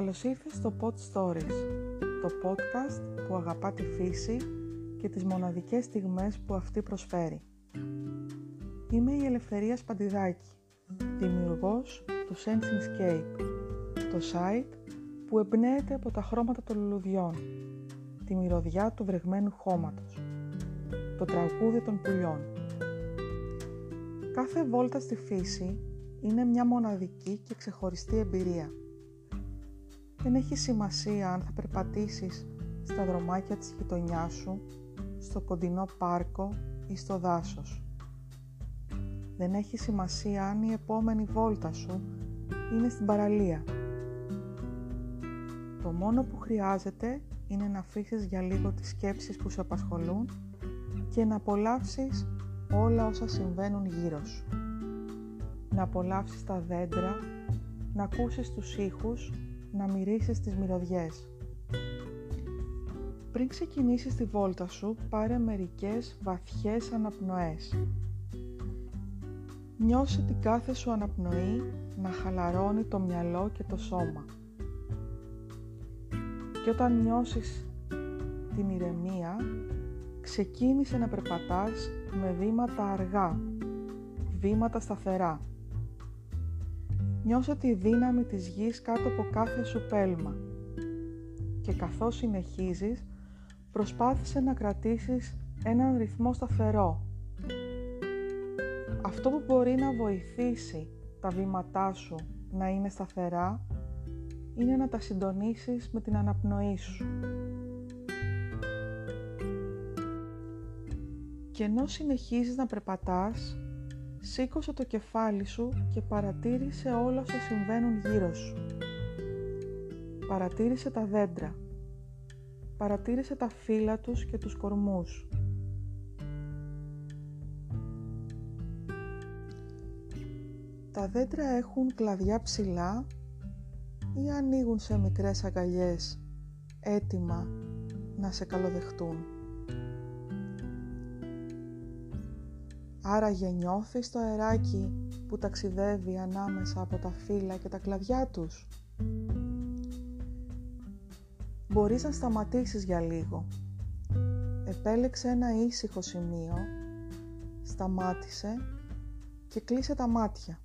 Καλώς ήρθες στο Pod Stories, το podcast που αγαπά τη φύση και τις μοναδικές στιγμές που αυτή προσφέρει. Είμαι η Ελευθερία Σπαντιδάκη, δημιουργός του Sensing το site που εμπνέεται από τα χρώματα των λουλουδιών, τη μυρωδιά του βρεγμένου χώματος, το τραγούδι των πουλιών. Κάθε βόλτα στη φύση είναι μια μοναδική και ξεχωριστή εμπειρία. Δεν έχει σημασία αν θα περπατήσεις στα δρομάκια της γειτονιάς σου, στο κοντινό πάρκο ή στο δάσος. Δεν έχει σημασία αν η επόμενη βόλτα σου είναι στην παραλία. Το μόνο που χρειάζεται είναι να αφήσεις για λίγο τις σκέψεις που σε απασχολούν και να απολαύσεις όλα όσα συμβαίνουν γύρω σου. Να απολαύσεις τα δέντρα, να ακούσεις τους ήχους, να μυρίσεις τις μυρωδιές. Πριν ξεκινήσεις τη βόλτα σου, πάρε μερικές βαθιές αναπνοές. Νιώσε την κάθε σου αναπνοή να χαλαρώνει το μυαλό και το σώμα. Και όταν νιώσεις την ηρεμία, ξεκίνησε να περπατάς με βήματα αργά, βήματα σταθερά. Νιώσε τη δύναμη της γης κάτω από κάθε σου πέλμα και καθώς συνεχίζεις προσπάθησε να κρατήσεις έναν ρυθμό σταθερό. Αυτό που μπορεί να βοηθήσει τα βήματά σου να είναι σταθερά είναι να τα συντονίσεις με την αναπνοή σου. Και ενώ συνεχίζεις να περπατάς, σήκωσε το κεφάλι σου και παρατήρησε όλα όσα συμβαίνουν γύρω σου. Παρατήρησε τα δέντρα. Παρατήρησε τα φύλλα τους και τους κορμούς. Τα δέντρα έχουν κλαδιά ψηλά ή ανοίγουν σε μικρές αγκαλιές έτοιμα να σε καλοδεχτούν. Άραγε νιώθεις το αεράκι που ταξιδεύει ανάμεσα από τα φύλλα και τα κλαδιά τους. Μπορείς να σταματήσεις για λίγο. Επέλεξε ένα ήσυχο σημείο, σταμάτησε και κλείσε τα μάτια.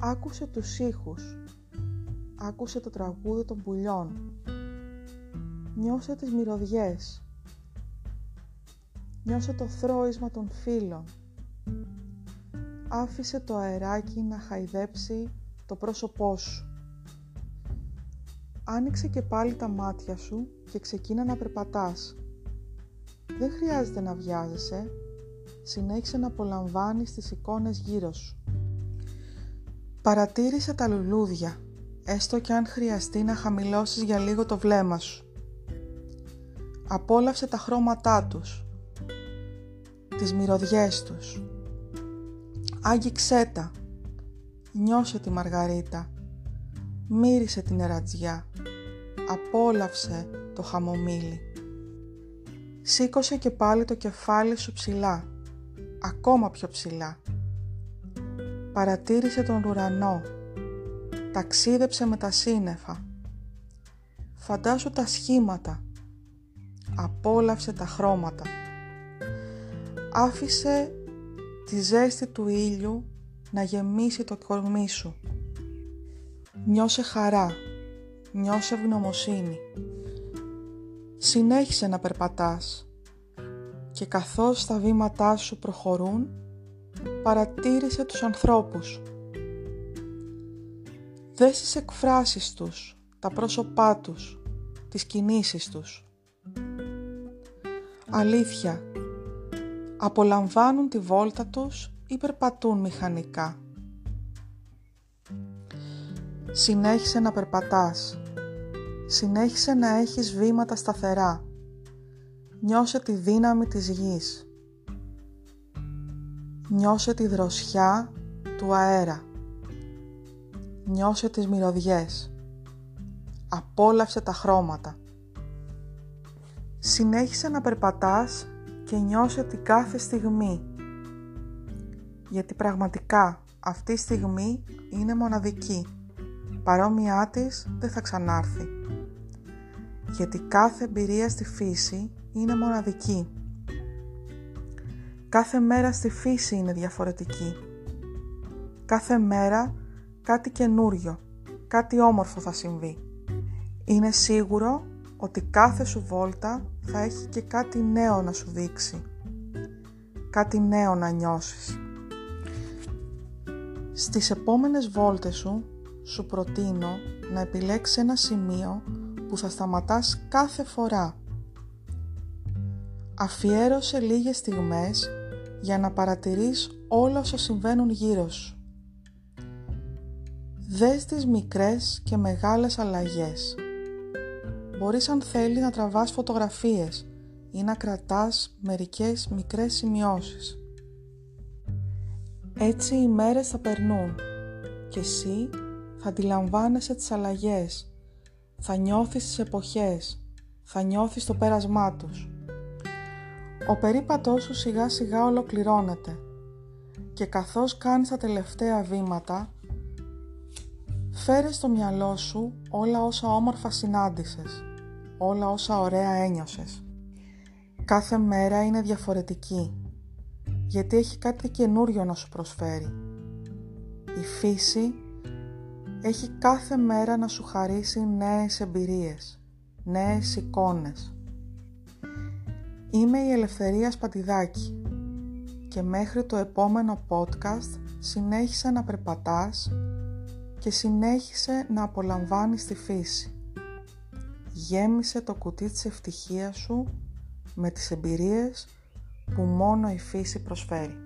Άκουσε τους ήχους. Άκουσε το τραγούδι των πουλιών. Νιώσε τις μυρωδιές. Νιώσε το θρόισμα των φύλων. Άφησε το αεράκι να χαϊδέψει το πρόσωπό σου. Άνοιξε και πάλι τα μάτια σου και ξεκίνα να περπατάς. Δεν χρειάζεται να βιάζεσαι. Συνέχισε να απολαμβάνεις τις εικόνες γύρω σου. Παρατήρησε τα λουλούδια, έστω και αν χρειαστεί να χαμηλώσεις για λίγο το βλέμμα σου. Απόλαυσε τα χρώματά τους, τις μυρωδιές τους. Άγγιξέ τα, νιώσε τη μαργαρίτα, μύρισε την ερατζιά, απόλαυσε το χαμομήλι. Σήκωσε και πάλι το κεφάλι σου ψηλά, ακόμα πιο ψηλά Παρατήρησε τον ουρανό. Ταξίδεψε με τα σύννεφα. Φαντάσου τα σχήματα. Απόλαυσε τα χρώματα. Άφησε τη ζέστη του ήλιου να γεμίσει το κορμί σου. Νιώσε χαρά. Νιώσε ευγνωμοσύνη. Συνέχισε να περπατάς και καθώς τα βήματά σου προχωρούν παρατήρησε τους ανθρώπους. Δες τις εκφράσεις τους, τα πρόσωπά τους, τις κινήσεις τους. Αλήθεια, απολαμβάνουν τη βόλτα τους ή περπατούν μηχανικά. Συνέχισε να περπατάς. Συνέχισε να έχεις βήματα σταθερά. Νιώσε τη δύναμη της γης. Νιώσε τη δροσιά του αέρα. Νιώσε τις μυρωδιές. Απόλαυσε τα χρώματα. Συνέχισε να περπατάς και νιώσε την κάθε στιγμή. Γιατί πραγματικά αυτή η στιγμή είναι μοναδική. Παρόμοιά της δεν θα ξανάρθει. Γιατί κάθε εμπειρία στη φύση είναι μοναδική. Κάθε μέρα στη φύση είναι διαφορετική. Κάθε μέρα κάτι καινούριο, κάτι όμορφο θα συμβεί. Είναι σίγουρο ότι κάθε σου βόλτα θα έχει και κάτι νέο να σου δείξει. Κάτι νέο να νιώσεις. Στις επόμενες βόλτες σου, σου προτείνω να επιλέξεις ένα σημείο που θα σταματάς κάθε φορά. Αφιέρωσε λίγες στιγμές για να παρατηρείς όλα όσα συμβαίνουν γύρω σου. Δες τις μικρές και μεγάλες αλλαγές. Μπορείς αν θέλει να τραβάς φωτογραφίες ή να κρατάς μερικές μικρές σημειώσεις. Έτσι οι μέρες θα περνούν και εσύ θα αντιλαμβάνεσαι τις αλλαγές, θα νιώθεις τις εποχές, θα νιώθεις το πέρασμά τους. Ο περίπατός σου σιγά σιγά ολοκληρώνεται και καθώς κάνεις τα τελευταία βήματα, φέρε στο μυαλό σου όλα όσα όμορφα συνάντησες, όλα όσα ωραία ένιωσες. Κάθε μέρα είναι διαφορετική, γιατί έχει κάτι καινούριο να σου προσφέρει. Η φύση έχει κάθε μέρα να σου χαρίσει νέες εμπειρίες, νέες εικόνες. Είμαι η Ελευθερία Σπατιδάκη και μέχρι το επόμενο podcast συνέχισε να περπατάς και συνέχισε να απολαμβάνεις τη φύση. Γέμισε το κουτί της ευτυχίας σου με τις εμπειρίες που μόνο η φύση προσφέρει.